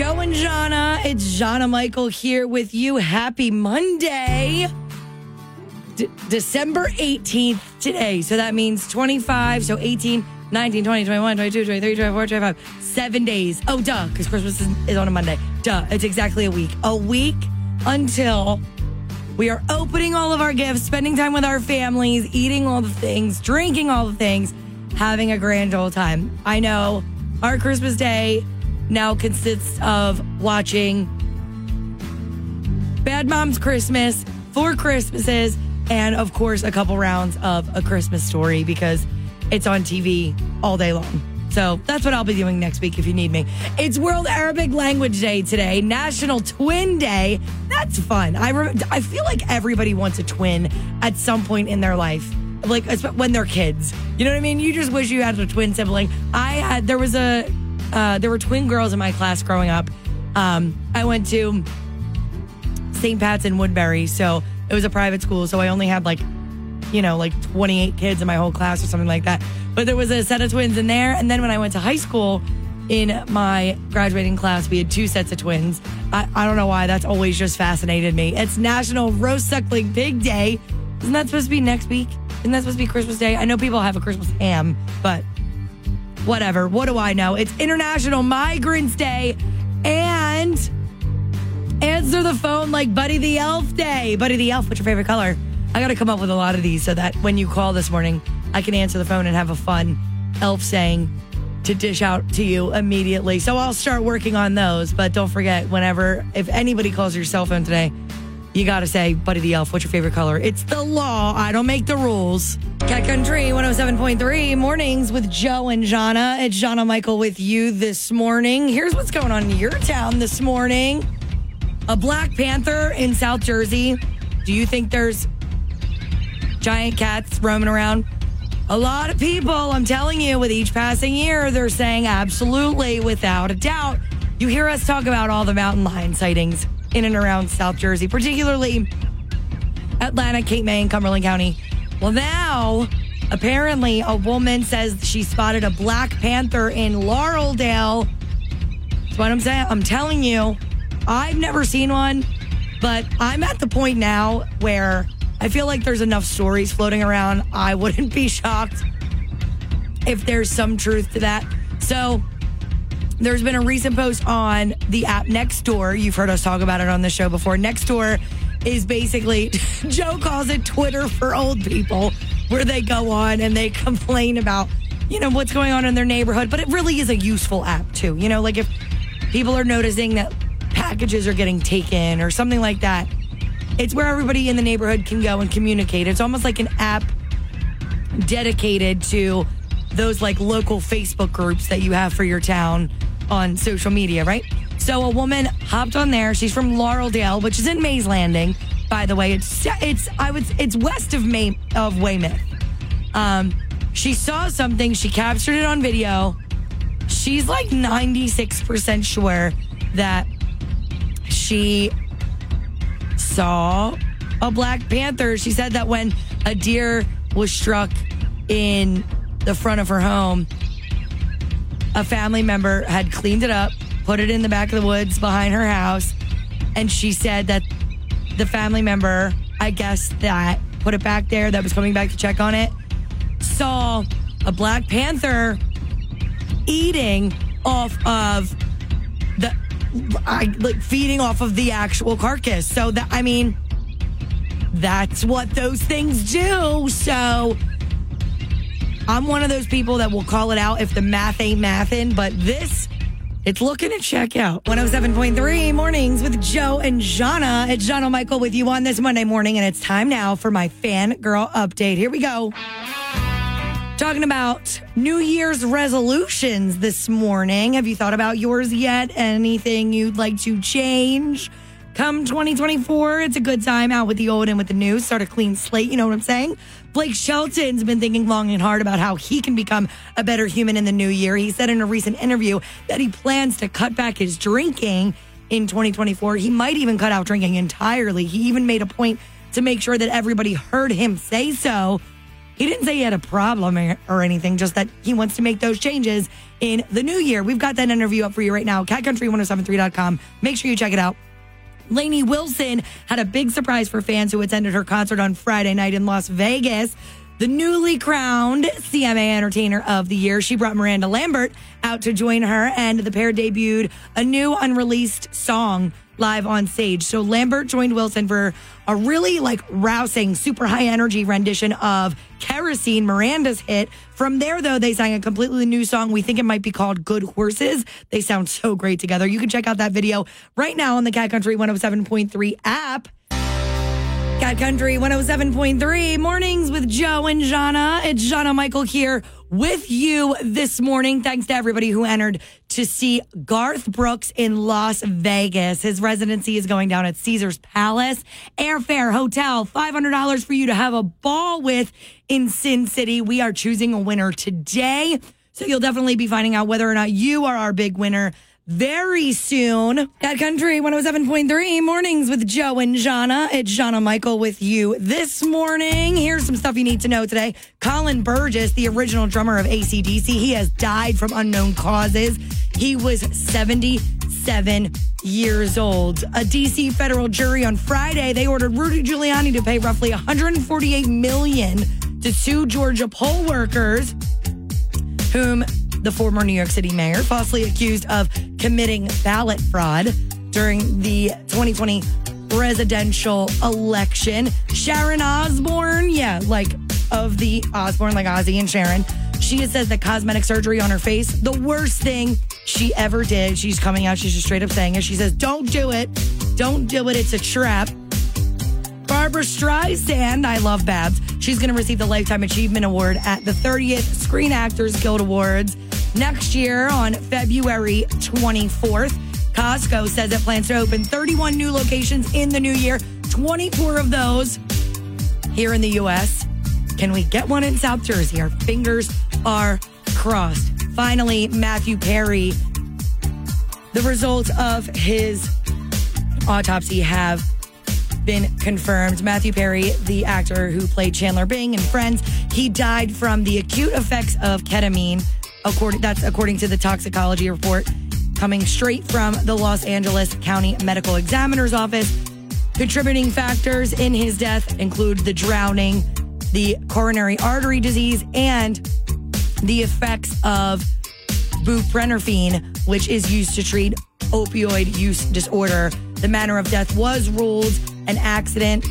Joe and Jahna. It's Jahna Michael here with you. Happy Monday. D- December 18th today. So that means 25, so 18, 19, 20, 21, 22, 23, 24, 25. Seven days. Oh, duh, because Christmas is, is on a Monday. Duh, it's exactly a week. A week until we are opening all of our gifts, spending time with our families, eating all the things, drinking all the things, having a grand old time. I know our Christmas day now consists of watching Bad Moms Christmas, Four Christmases, and of course, a couple rounds of A Christmas Story because it's on TV all day long. So that's what I'll be doing next week if you need me. It's World Arabic Language Day today, National Twin Day. That's fun. I rem- I feel like everybody wants a twin at some point in their life. Like when they're kids, you know what I mean. You just wish you had a twin sibling. I had there was a uh, there were twin girls in my class growing up. Um, I went to St. Pat's in Woodbury, so it was a private school. So I only had like, you know, like 28 kids in my whole class or something like that. But there was a set of twins in there. And then when I went to high school, in my graduating class, we had two sets of twins. I, I don't know why. That's always just fascinated me. It's National Roast Suckling Pig Day. Isn't that supposed to be next week? Isn't that supposed to be Christmas Day? I know people have a Christmas ham, but whatever. What do I know? It's International Migrants Day and answer the phone like Buddy the Elf Day. Buddy the Elf, what's your favorite color? I got to come up with a lot of these so that when you call this morning, I can answer the phone and have a fun elf saying to dish out to you immediately. So I'll start working on those. But don't forget, whenever, if anybody calls your cell phone today, you got to say, Buddy the Elf, what's your favorite color? It's the law. I don't make the rules. Cat Country 107.3 mornings with Joe and Jahna. It's Jahna Michael with you this morning. Here's what's going on in your town this morning. A Black Panther in South Jersey. Do you think there's giant cats roaming around? A lot of people, I'm telling you, with each passing year, they're saying absolutely, without a doubt. You hear us talk about all the mountain lion sightings in and around South Jersey, particularly Atlantic, Cape May, and Cumberland County. Well, now, apparently, a woman says she spotted a Black Panther in Laureldale. That's what I'm saying. I'm telling you, I've never seen one, but I'm at the point now where I feel like there's enough stories floating around. I wouldn't be shocked if there's some truth to that. So, there's been a recent post on the app Nextdoor. You've heard us talk about it on the show before. Nextdoor is basically, Joe calls it Twitter for old people, where they go on and they complain about, you know, what's going on in their neighborhood. But it really is a useful app, too. You know, like if people are noticing that packages are getting taken or something like that, it's where everybody in the neighborhood can go and communicate. It's almost like an app dedicated to those like local Facebook groups that you have for your town on social media, right? So a woman hopped on there. She's from Laureldale, which is in Mays Landing, by the way. It's it's I would it's west of May of Weymouth. Um, she saw something. She captured it on video. She's like ninety six percent sure that she saw a black panther. She said that when a deer was struck in the front of her home, a family member had cleaned it up, put it in the back of the woods behind her house, and she said that the family member, I guess that put it back there that was coming back to check on it, saw a black panther eating off of the I like feeding off of the actual carcass. So that I mean that's what those things do. So I'm one of those people that will call it out if the math ain't mathin', but this, it's looking to check out. 107.3 mornings with Joe and Jahna. It's Jahna Michael with you on this Monday morning, and it's time now for my fan girl update. Here we go. Talking about New Year's resolutions this morning. Have you thought about yours yet? Anything you'd like to change? Come 2024, it's a good time out with the old and with the new. Start a clean slate, you know what I'm saying? Blake Shelton's been thinking long and hard about how he can become a better human in the new year. He said in a recent interview that he plans to cut back his drinking in 2024. He might even cut out drinking entirely. He even made a point to make sure that everybody heard him say so. He didn't say he had a problem or- anything, just that he wants to make those changes in the new year. We've got that interview up for you right now, catcountry1073.com. Make sure you check it out. Lainey Wilson had a big surprise for fans who attended her concert on Friday night in Las Vegas. The newly crowned CMA Entertainer of the Year, she brought Miranda Lambert out to join her, and the pair debuted a new unreleased song live on stage. So Lambert joined Wilson for a really like rousing, super high energy rendition of Kerosene, Miranda's hit. From there, though, they sang a completely new song. We think it might be called Good Horses. They sound so great together. You can check out that video right now on the Cat Country 107.3 app. Cat Country 107.3 mornings with Joe and Jahna. It's Jahna Michael here with you this morning. Thanks to everybody who entered to see Garth Brooks in Las Vegas. His residency is going down at Caesar's Palace. Airfare, hotel, $500 for you to have a ball with in Sin City. We are choosing a winner today. So you'll definitely be finding out whether or not you are our big winner very soon. Cat Country 107.3 mornings with Joe and Jahna. It's Jahna Michael with you this morning. Here's some stuff you need to know today. Colin Burgess, the original drummer of ACDC, he has died from unknown causes. He was 77 years old. A DC federal jury on Friday, they ordered Rudy Giuliani to pay roughly 148 million to sue Georgia poll workers whom the former New York City mayor falsely accused of committing ballot fraud during the 2020 presidential election. Sharon Osbourne, yeah, like of the Osbourne, like Ozzy and Sharon. She says that cosmetic surgery on her face, the worst thing she ever did. She's coming out, she's just straight up saying it. She says, Don't do it. Don't do it. It's a trap. Barbra Streisand, I love Babs. She's going to receive the Lifetime Achievement Award at the 30th Screen Actors Guild Awards next year on February 24th. Costco says it plans to open 31 new locations in the new year, 24 of those here in the U.S. Can we get one in South Jersey? Our fingers are crossed. Finally, Matthew Perry. The results of his autopsy have been confirmed. Matthew Perry, the actor who played Chandler Bing in Friends, he died from the acute effects of ketamine. According that's according to the toxicology report coming straight from the Los Angeles County Medical Examiner's Office. Contributing factors in his death include the drowning, the coronary artery disease, and the effects of buprenorphine, which is used to treat opioid use disorder. The manner of death was ruled an accident.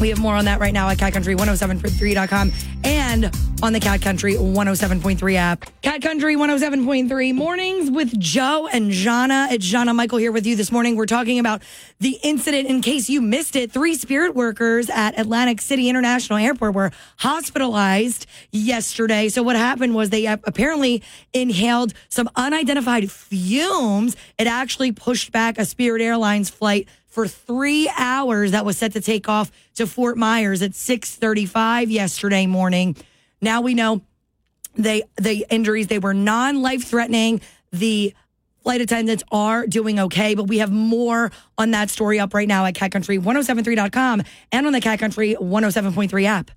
We have more on that right now at catcountry1073.com and on the Cat Country 107.3 app. Cat Country 107.3 mornings with Joe and Jahna. It's Jahna Michael here with you this morning. We're talking about the incident. In case you missed it, three spirit workers at Atlantic City International Airport were hospitalized yesterday. So what happened was they apparently inhaled some unidentified fumes. It actually pushed back a Spirit Airlines flight for three hours that was set to take off to Fort Myers at 635 yesterday morning. Now we know they the injuries, they were non-life threatening. The flight attendants are doing okay, but we have more on that story up right now at catcountry1073.com and on the Cat Country 107.3 app.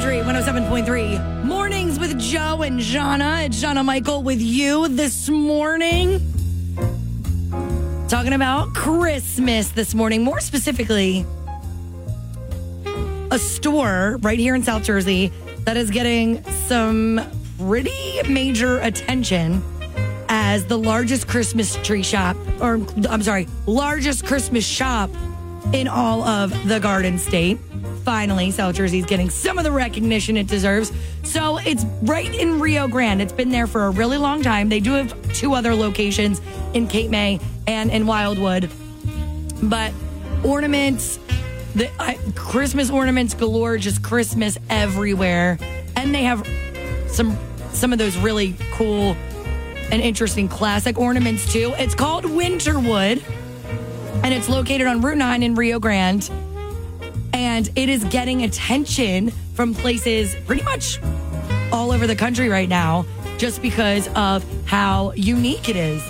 Country 107.3 mornings with Joe and Jahna. It's Jahna Michael with you this morning talking about Christmas this morning. More specifically, a store right here in South Jersey that is getting some pretty major attention as the largest Christmas tree shop, or I'm sorry, largest Christmas shop in all of the Garden State. Finally, South Jersey is getting some of the recognition it deserves. So it's right in Rio Grande. It's been there for a really long time. They do have two other locations in Cape May and in Wildwood. But ornaments, the uh, Christmas ornaments galore, just Christmas everywhere. And they have some some of those really cool and interesting classic ornaments too. It's called Winterwood and it's located on Route 9 in Rio Grande. And it is getting attention from places pretty much all over the country right now just because of how unique it is.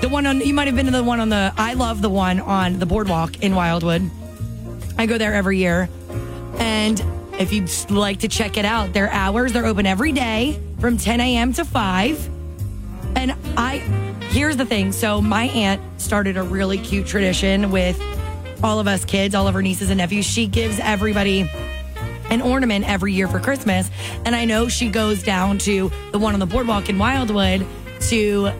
The one on, you might have been to the one on the, I love the one on the boardwalk in Wildwood. I go there every year. And if you'd like to check it out, their hours, they're open every day from 10 a.m. to 5. And I, here's the thing. So my aunt started a really cute tradition with all of us kids, all of her nieces and nephews. She gives everybody an ornament every year for Christmas. And I know she goes down to the one on the boardwalk in Wildwood to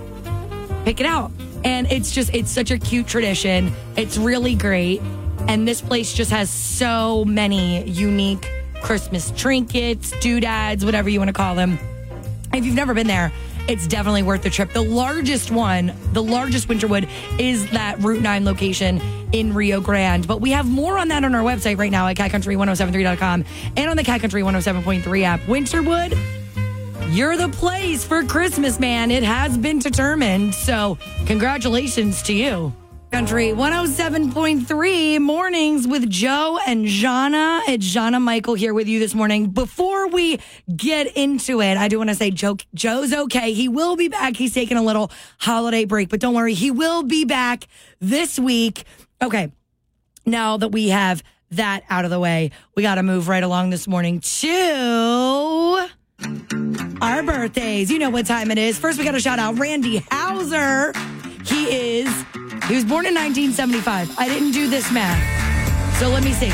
pick it out. And it's just, it's such a cute tradition. It's really great. And this place just has so many unique Christmas trinkets, doodads, whatever you want to call them. If you've never been there, it's definitely worth the trip. The largest one, the largest Winterwood, is that Route 9 location in Rio Grande. But we have more on that on our website right now at catcountry1073.com and on the Cat Country 107.3 app. Winterwood, you're the place for Christmas, man. It has been determined. So, congratulations to you. Country 107.3 mornings with Joe and Jahna. It's Jahna Michael here with you this morning. Before we get into it, I do want to say Joe, Joe's okay. He will be back. He's taking a little holiday break, but don't worry, he will be back this week. Okay. Now that we have that out of the way, we got to move right along this morning to our birthdays. You know what time it is. First, we got to shout out Randy Houser. He is he was born in 1975. I didn't do this math. So let me see.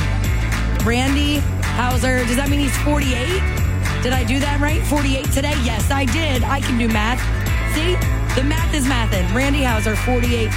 Randy Houser, does that mean he's 48? Did I do that right? 48 today? Yes, I did. I can do math. See? The math is mathing. Randy Houser, 48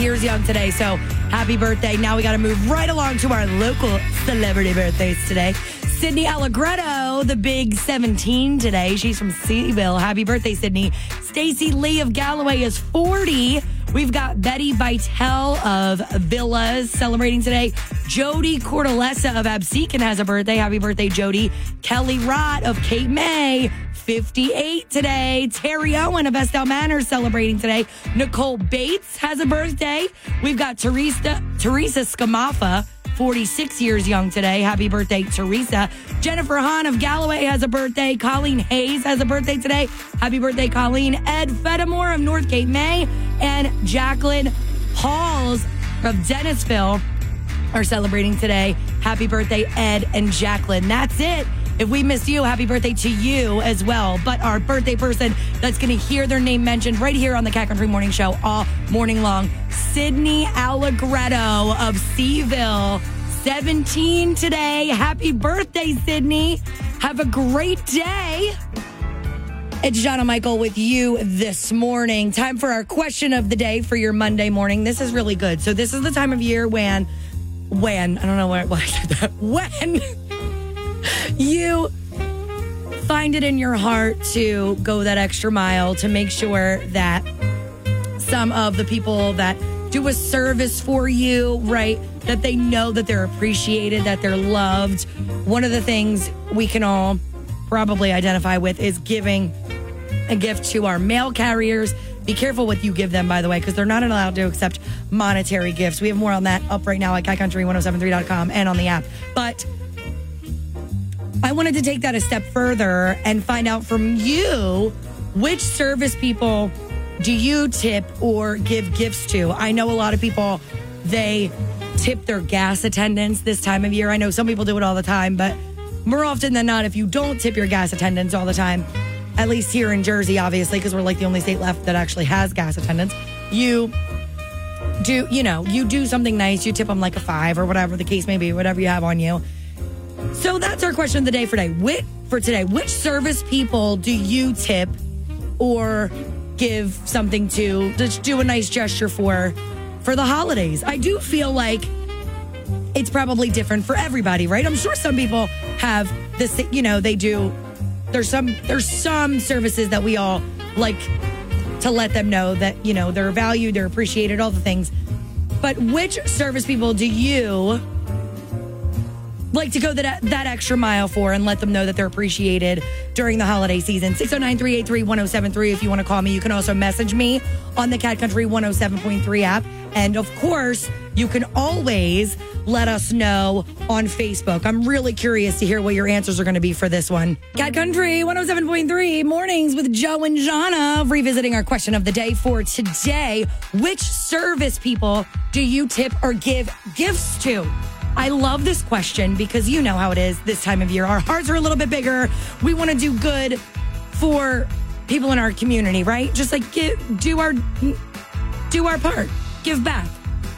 years young today. So happy birthday. Now we got to move right along to our local celebrity birthdays today. Sydney Allegretto, Oh, the big 17 today. She's from Seaville. Happy birthday, Sydney. Stacy Lee of Galloway is 40. We've got Betty Vitel of Villas celebrating today. Jody Cordelessa of Absecon has a birthday. Happy birthday, Jody. Kelly Rott of Cape May, 58 today. Terry Owen of Estell Manor celebrating today. Nicole Bates has a birthday. We've got Teresa, Teresa Scamaffa 46 years young today. Happy birthday, Teresa. Jennifer Hahn of Galloway has a birthday. Colleen Hayes has a birthday today. Happy birthday, Colleen. Ed Fedamore of North Cape May and Jacqueline Halls of Dennisville are celebrating today. Happy birthday, Ed and Jacqueline. That's it. If we miss you, happy birthday to you as well. But our birthday person that's going to hear their name mentioned right here on the Cat Country Morning Show all morning long, Sydney Allegretto of Seaville. 17 today. Happy birthday, Sydney. Have a great day. It's Jahna Michael with you this morning. Time for our question of the day for your Monday morning. This is really good. So this is the time of year when, when I don't know why, why I said that. When you find it in your heart to go that extra mile to make sure that some of the people that do a service for you, right? That they know that they're appreciated, that they're loved. One of the things we can all probably identify with is giving a gift to our mail carriers. Be careful what you give them, by the way, because they're not allowed to accept monetary gifts. We have more on that up right now at catcountry1073.com and on the app. But wanted to take that a step further and find out from you which service people do you tip or give gifts to? I know a lot of people, they tip their gas attendants this time of year. I know some people do it all the time, but more often than not, if you don't tip your gas attendants all the time, at least here in Jersey, obviously, because we're like the only state left that actually has gas attendants, you do, you know, you do something nice, you tip them like a five or whatever the case may be, whatever you have on you. So that's our question of the day for today. Which, for today, which service people do you tip or give something to, just do a nice gesture for for the holidays? I do feel like it's probably different for everybody, right? I'm sure some people have this, you know, they do there's some there's some services that we all like to let them know that, you know, they're valued, they're appreciated, all the things. But which service people do you like to go that that extra mile for and let them know that they're appreciated during the holiday season. 609-383-1073 if you want to call me. You can also message me on the Cat Country 107.3 app. And of course, you can always let us know on Facebook. I'm really curious to hear what your answers are going to be for this one. Cat Country 107.3 mornings with Joe and Jahna revisiting our question of the day for today. Which service people do you tip or give gifts to? I love this question because you know how it is this time of year. Our hearts are a little bit bigger. We want to do good for people in our community, right? Just like give, do our do our part, give back.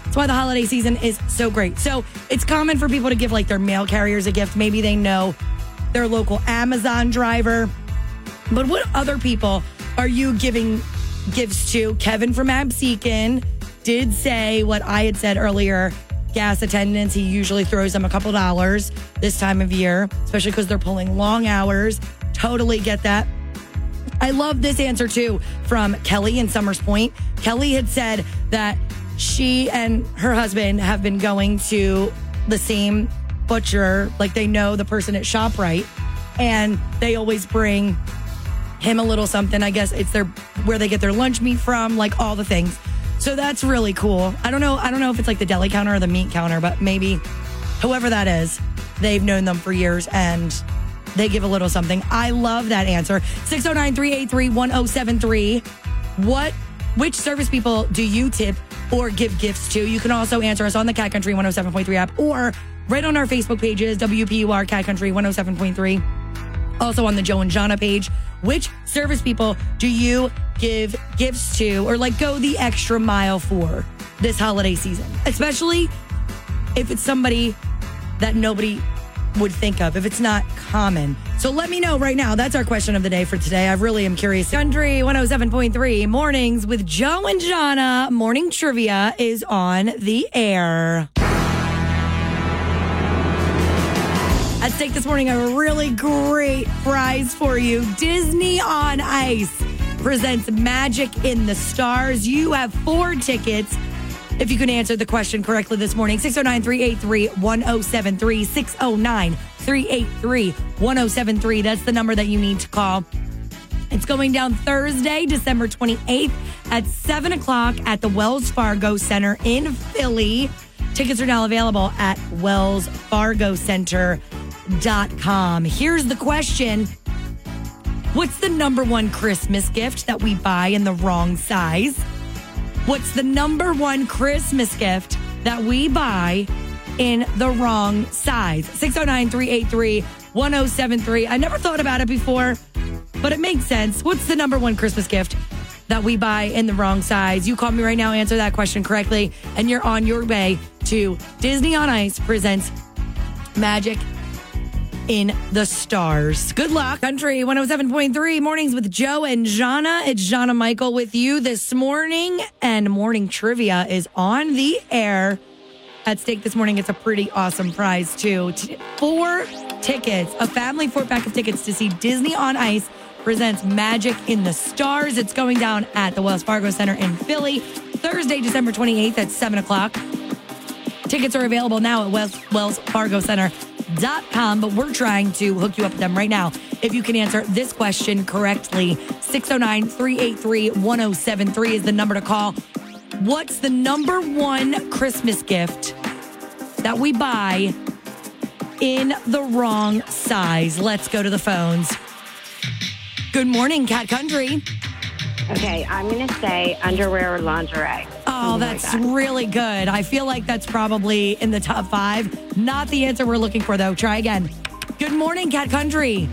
That's why the holiday season is so great. So it's common for people to give like their mail carriers a gift. Maybe they know their local Amazon driver. But what other people are you giving gifts to? Kevin from Absecon did say what I had said earlier. Gas attendants, he usually throws them a couple dollars this time of year, especially because they're pulling long hours. Totally get that. I love this answer too from Kelly in Somers Point. Kelly had said that she and her husband have been going to the same butcher, like they know the person at ShopRite, and they always bring him a little something. I guess it's their where they get their lunch meat from, like all the things. So that's really cool. I don't know. I don't know if it's like the deli counter or the meat counter, but maybe whoever that is, they've known them for years and they give a little something. I love that answer. 609 383 1073. What, which service people do you tip or give gifts to? You can also answer us on the Cat Country 107.3 app or right on our Facebook pages, WPUR Cat Country 107.3. Also on the Joe and Jahna page. Which service people do you give gifts to or like go the extra mile for this holiday season? Especially if it's somebody that nobody would think of, if it's not common. So let me know right now. That's our question of the day for today. I really am curious. Country 107.3 mornings with Joe and Jahna. Morning trivia is on the air. At stake this morning, a really great prize for you. Disney on Ice presents Magic in the Stars. You have four tickets. If you can answer the question correctly this morning, 609 383 1073. 609 383 1073. That's the number that you need to call. It's going down Thursday, December 28th at 7 o'clock at the Wells Fargo Center in Philly. Tickets are now available at wellsfargocenter.com. Here's the question What's the number one Christmas gift that we buy in the wrong size? What's the number one Christmas gift that we buy in the wrong size? 609 383 1073. I never thought about it before, but it makes sense. What's the number one Christmas gift that we buy in the wrong size? You call me right now, answer that question correctly, and you're on your way to Disney on Ice presents Magic in the stars. Good luck. Country 107.3 mornings with Joe and Jahna. It's Jahna Michael with you this morning, and morning trivia is on the air. At stake this morning, it's a pretty awesome prize, too. Four tickets, a family four pack of tickets to see Disney on Ice presents Magic in the Stars. It's going down at the Wells Fargo Center in Philly, Thursday, December 28th at 7 o'clock. Tickets are available now at Wells, Wells Fargo Center com, but we're trying to hook you up with them right now. If you can answer this question correctly, 609 383 1073 is the number to call. What's the number one Christmas gift that we buy in the wrong size? Let's go to the phones. Good morning, Cat Country. Okay, I'm going to say underwear or lingerie. Oh, Something like that's that. really good. I feel like that's probably in the top five. Not the answer we're looking for, though. Try again. Good morning, Cat Country.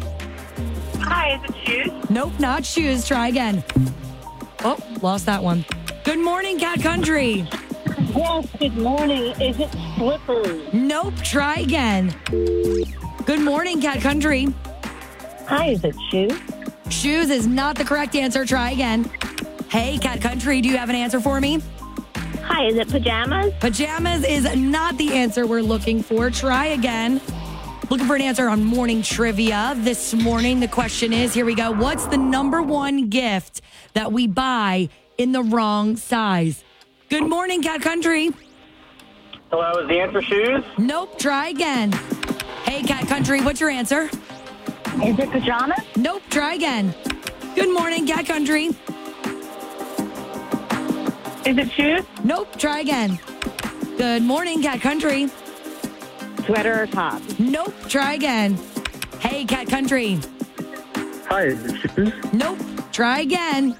Hi, is it shoes? Nope, not shoes. Try again. Oh, lost that one. Good morning, Cat Country. Yes, good morning. Is it slippers? Nope, try again. Good morning, Cat Country. Hi, is it shoes? Shoes is not the correct answer. Try again. Hey, Cat Country, do you have an answer for me? Hi, is it pajamas? Pajamas is not the answer we're looking for. Try again. Looking for an answer on morning trivia. This morning, the question is here we go. What's the number one gift that we buy in the wrong size? Good morning, Cat Country. Hello, is the answer shoes? Nope, try again. Hey, Cat Country, what's your answer? Is it pajamas? Nope, try again. Good morning, Cat Country. Is it shoes? Nope, try again. Good morning, Cat Country. Sweater or top? Nope, try again. Hey, Cat Country. Hi, is it shoes? Nope, try again.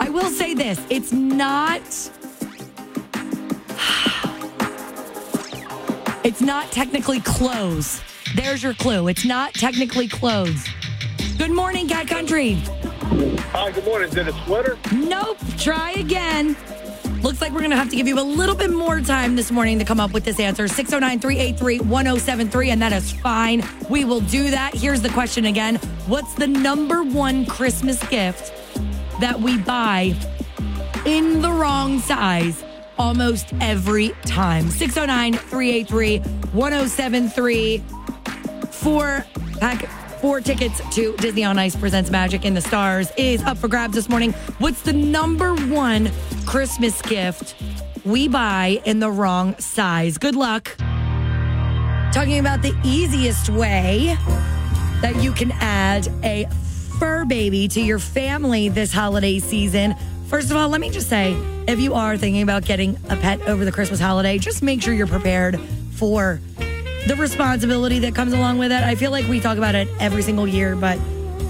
I will say this it's not. It's not technically clothes. There's your clue. It's not technically clothes. Good morning, Cat Country. Hi, good morning. Is it a sweater? Nope. Try again. Looks like we're going to have to give you a little bit more time this morning to come up with this answer. 609 383 1073, and that is fine. We will do that. Here's the question again What's the number one Christmas gift that we buy in the wrong size almost every time? 609 383 1073 four pack four tickets to Disney on Ice presents Magic in the Stars is up for grabs this morning. What's the number one Christmas gift we buy in the wrong size? Good luck. Talking about the easiest way that you can add a fur baby to your family this holiday season. First of all, let me just say if you are thinking about getting a pet over the Christmas holiday, just make sure you're prepared for the responsibility that comes along with it. I feel like we talk about it every single year, but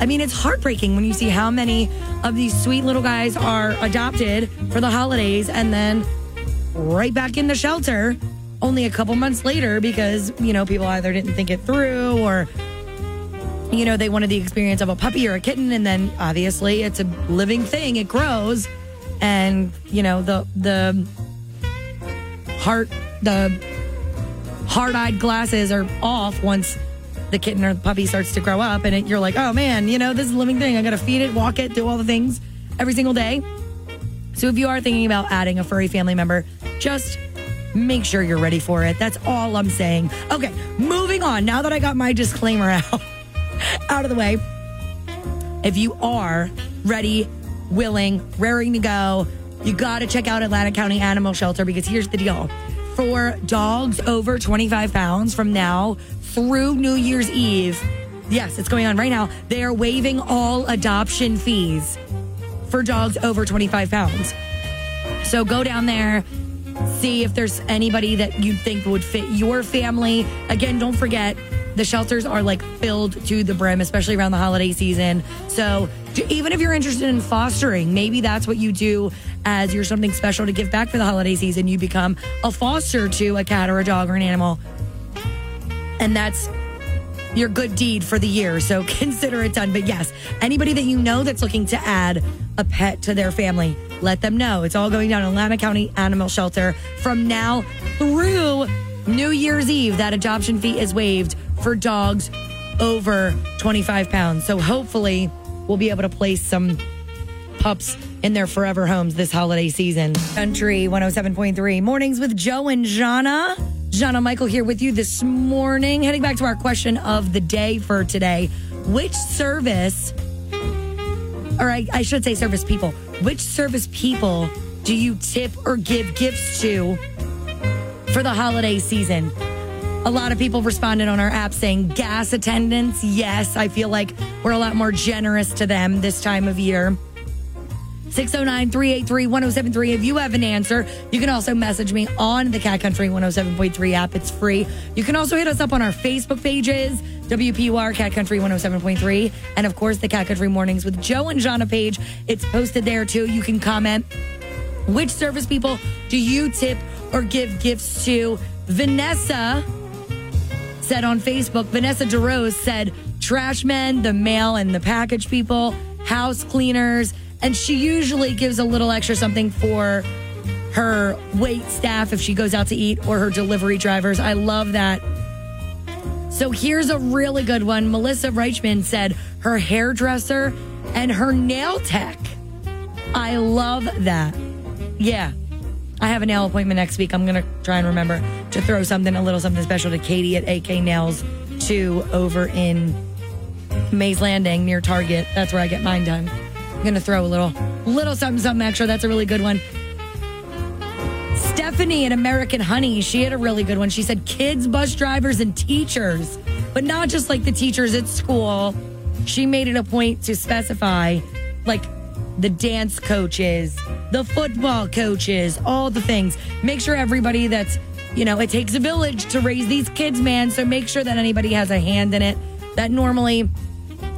I mean, it's heartbreaking when you see how many of these sweet little guys are adopted for the holidays and then right back in the shelter only a couple months later because, you know, people either didn't think it through or, you know, they wanted the experience of a puppy or a kitten. And then obviously it's a living thing, it grows. And, you know, the, the heart, the, hard-eyed glasses are off once the kitten or the puppy starts to grow up and it, you're like oh man you know this is a living thing. I gotta feed it walk it do all the things every single day. So if you are thinking about adding a furry family member just make sure you're ready for it. That's all i'm saying. Okay moving on. Now that i got my disclaimer out out of the way if you are ready willing raring to go you gotta check out atlantic county animal shelter because here's the deal for dogs over 25 pounds from now through New Year's Eve. Yes, it's going on right now. They are waiving all adoption fees for dogs over 25 pounds. So go down there, see if there's anybody that you think would fit your family. Again, don't forget the shelters are like filled to the brim, especially around the holiday season. So even if you're interested in fostering, maybe that's what you do as you're something special to give back for the holiday season. You become a foster to a cat or a dog or an animal. And that's your good deed for the year. So consider it done. But yes, anybody that you know that's looking to add a pet to their family, let them know. It's all going down in Atlantic County Animal Shelter from now through New Year's Eve. That adoption fee is waived for dogs over 25 pounds. So hopefully we'll be able to place some pups in their forever homes this holiday season. Country 107.3 mornings with Joe and Jahna. Jahna Michael here with you this morning. Heading back to our question of the day for today. Which service, or I, I should say service people, which service people do you tip or give gifts to for the holiday season? A lot of people responded on our app saying gas attendants. Yes, I feel like we're a lot more generous to them this time of year. 609 383 1073. If you have an answer, you can also message me on the Cat Country 107.3 app. It's free. You can also hit us up on our Facebook pages, WPUR Cat Country 107.3, and of course, the Cat Country Mornings with Joe and Jahna page. It's posted there too. You can comment. Which service people do you tip or give gifts to? Vanessa said on Facebook, Vanessa DeRose said, trash men, the mail and the package people, house cleaners, and she usually gives a little extra something for her wait staff if she goes out to eat or her delivery drivers. I love that. So here's a really good one. Melissa Reichman said her hairdresser and her nail tech. I love that. Yeah. I have a nail appointment next week. I'm going to try and remember to throw something, a little something special to Katie at AK Nails 2 over in Mays Landing near Target. That's where I get mine done. I'm going to throw a little, little something, something extra. That's a really good one. Stephanie at American Honey, she had a really good one. She said kids, bus drivers, and teachers, but not just like the teachers at school. She made it a point to specify like the dance coaches, the football coaches, all the things. Make sure everybody that's, you know, it takes a village to raise these kids, man. So make sure that anybody has a hand in it that normally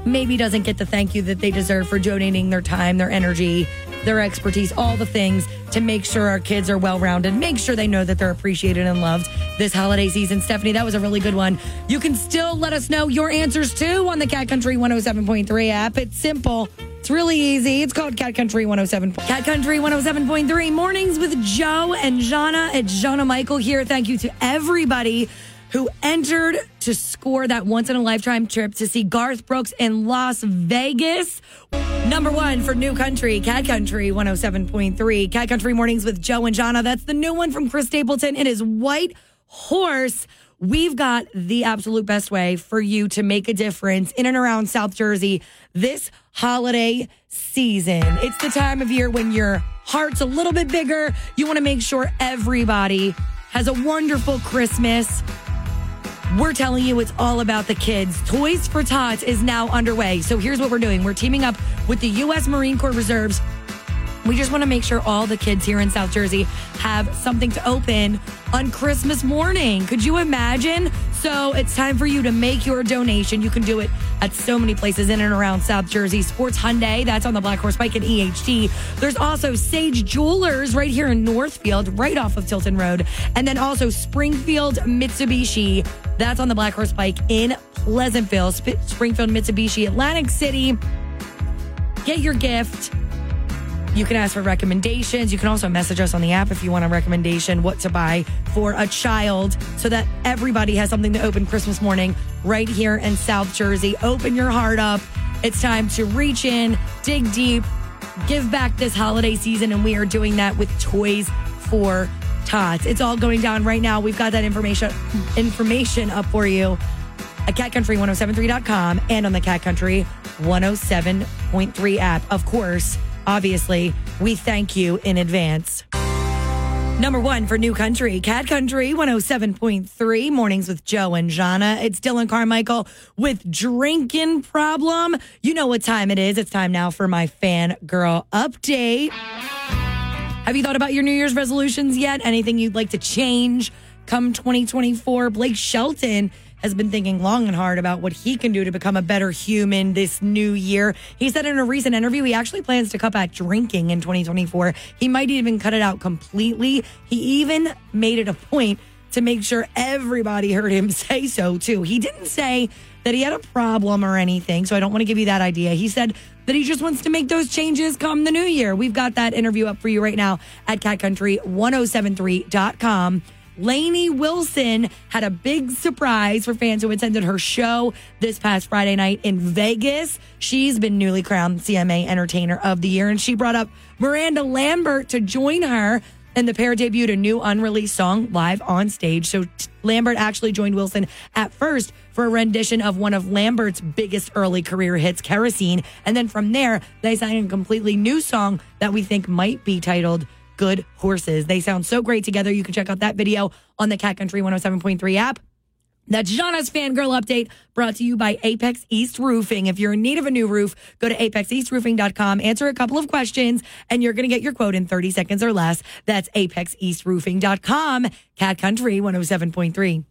maybe doesn't get the thank you that they deserve for donating their time, their energy their expertise, all the things to make sure our kids are well rounded, make sure they know that they're appreciated and loved this holiday season. Stephanie, that was a really good one. You can still let us know your answers too on the Cat Country 107.3 app. It's simple. It's really easy. It's called Cat Country 107. Cat Country 107.3 mornings with Joe and Jahna. It's Jahna Michael here. Thank you to everybody who entered to score that once in a lifetime trip to see Garth Brooks in Las Vegas. Number one for New Country, Cat Country 107.3. Cat Country Mornings with Joe and Jahna. That's the new one from Chris Stapleton. It is White Horse. We've got the absolute best way for you to make a difference in and around South Jersey this holiday season. It's the time of year when your heart's a little bit bigger. You want to make sure everybody has a wonderful Christmas. We're telling you it's all about the kids. Toys for Tots is now underway. So here's what we're doing we're teaming up with the U.S. Marine Corps Reserves. We just want to make sure all the kids here in South Jersey have something to open on Christmas morning. Could you imagine? So it's time for you to make your donation. You can do it at so many places in and around South Jersey. Sports Hyundai, that's on the Black Horse Pike at EHT. There's also Sage Jewelers right here in Northfield, right off of Tilton Road. And then also Springfield Mitsubishi, that's on the Black Horse Pike in Pleasantville. Sp- Springfield Mitsubishi, Atlantic City. Get your gift. You can ask for recommendations. You can also message us on the app if you want a recommendation what to buy for a child so that everybody has something to open Christmas morning right here in South Jersey. Open your heart up. It's time to reach in, dig deep, give back this holiday season, and we are doing that with Toys for Tots. It's all going down right now. We've got that information information up for you at catcountry1073.com and on the Cat Country 107.3 app. Of course, obviously, we thank you in advance. Number one for New Country, Cat Country 107.3, mornings with Joe and Jahna. It's Dylan Carmichael with Drinking Problem. You know what time it is. It's time now for my fan girl update. Have you thought about your New Year's resolutions yet? Anything you'd like to change come 2024? Blake Shelton has been thinking long and hard about what he can do to become a better human this new year. He said in a recent interview he actually plans to cut back drinking in 2024. He might even cut it out completely. He even made it a point to make sure everybody heard him say so too. He didn't say that he had a problem or anything, so I don't want to give you that idea. He said that he just wants to make those changes come the new year. We've got that interview up for you right now at catcountry1073.com. Lainey Wilson had a big surprise for fans who attended her show this past Friday night in Vegas. She's been newly crowned CMA Entertainer of the Year, and she brought up Miranda Lambert to join her. And the pair debuted a new unreleased song live on stage. So Lambert actually joined Wilson at first for a rendition of one of Lambert's biggest early career hits, Kerosene. And then from there, they sang a completely new song that we think might be titled Good Horses. They sound so great together. You can check out that video on the Cat Country 107.3 app. That's Jahna's fangirl update brought to you by Apex East Roofing. If you're in need of a new roof, go to apexeastroofing.com, answer a couple of questions, and you're going to get your quote in 30 seconds or less. That's apexeastroofing.com. Cat Country 107.3.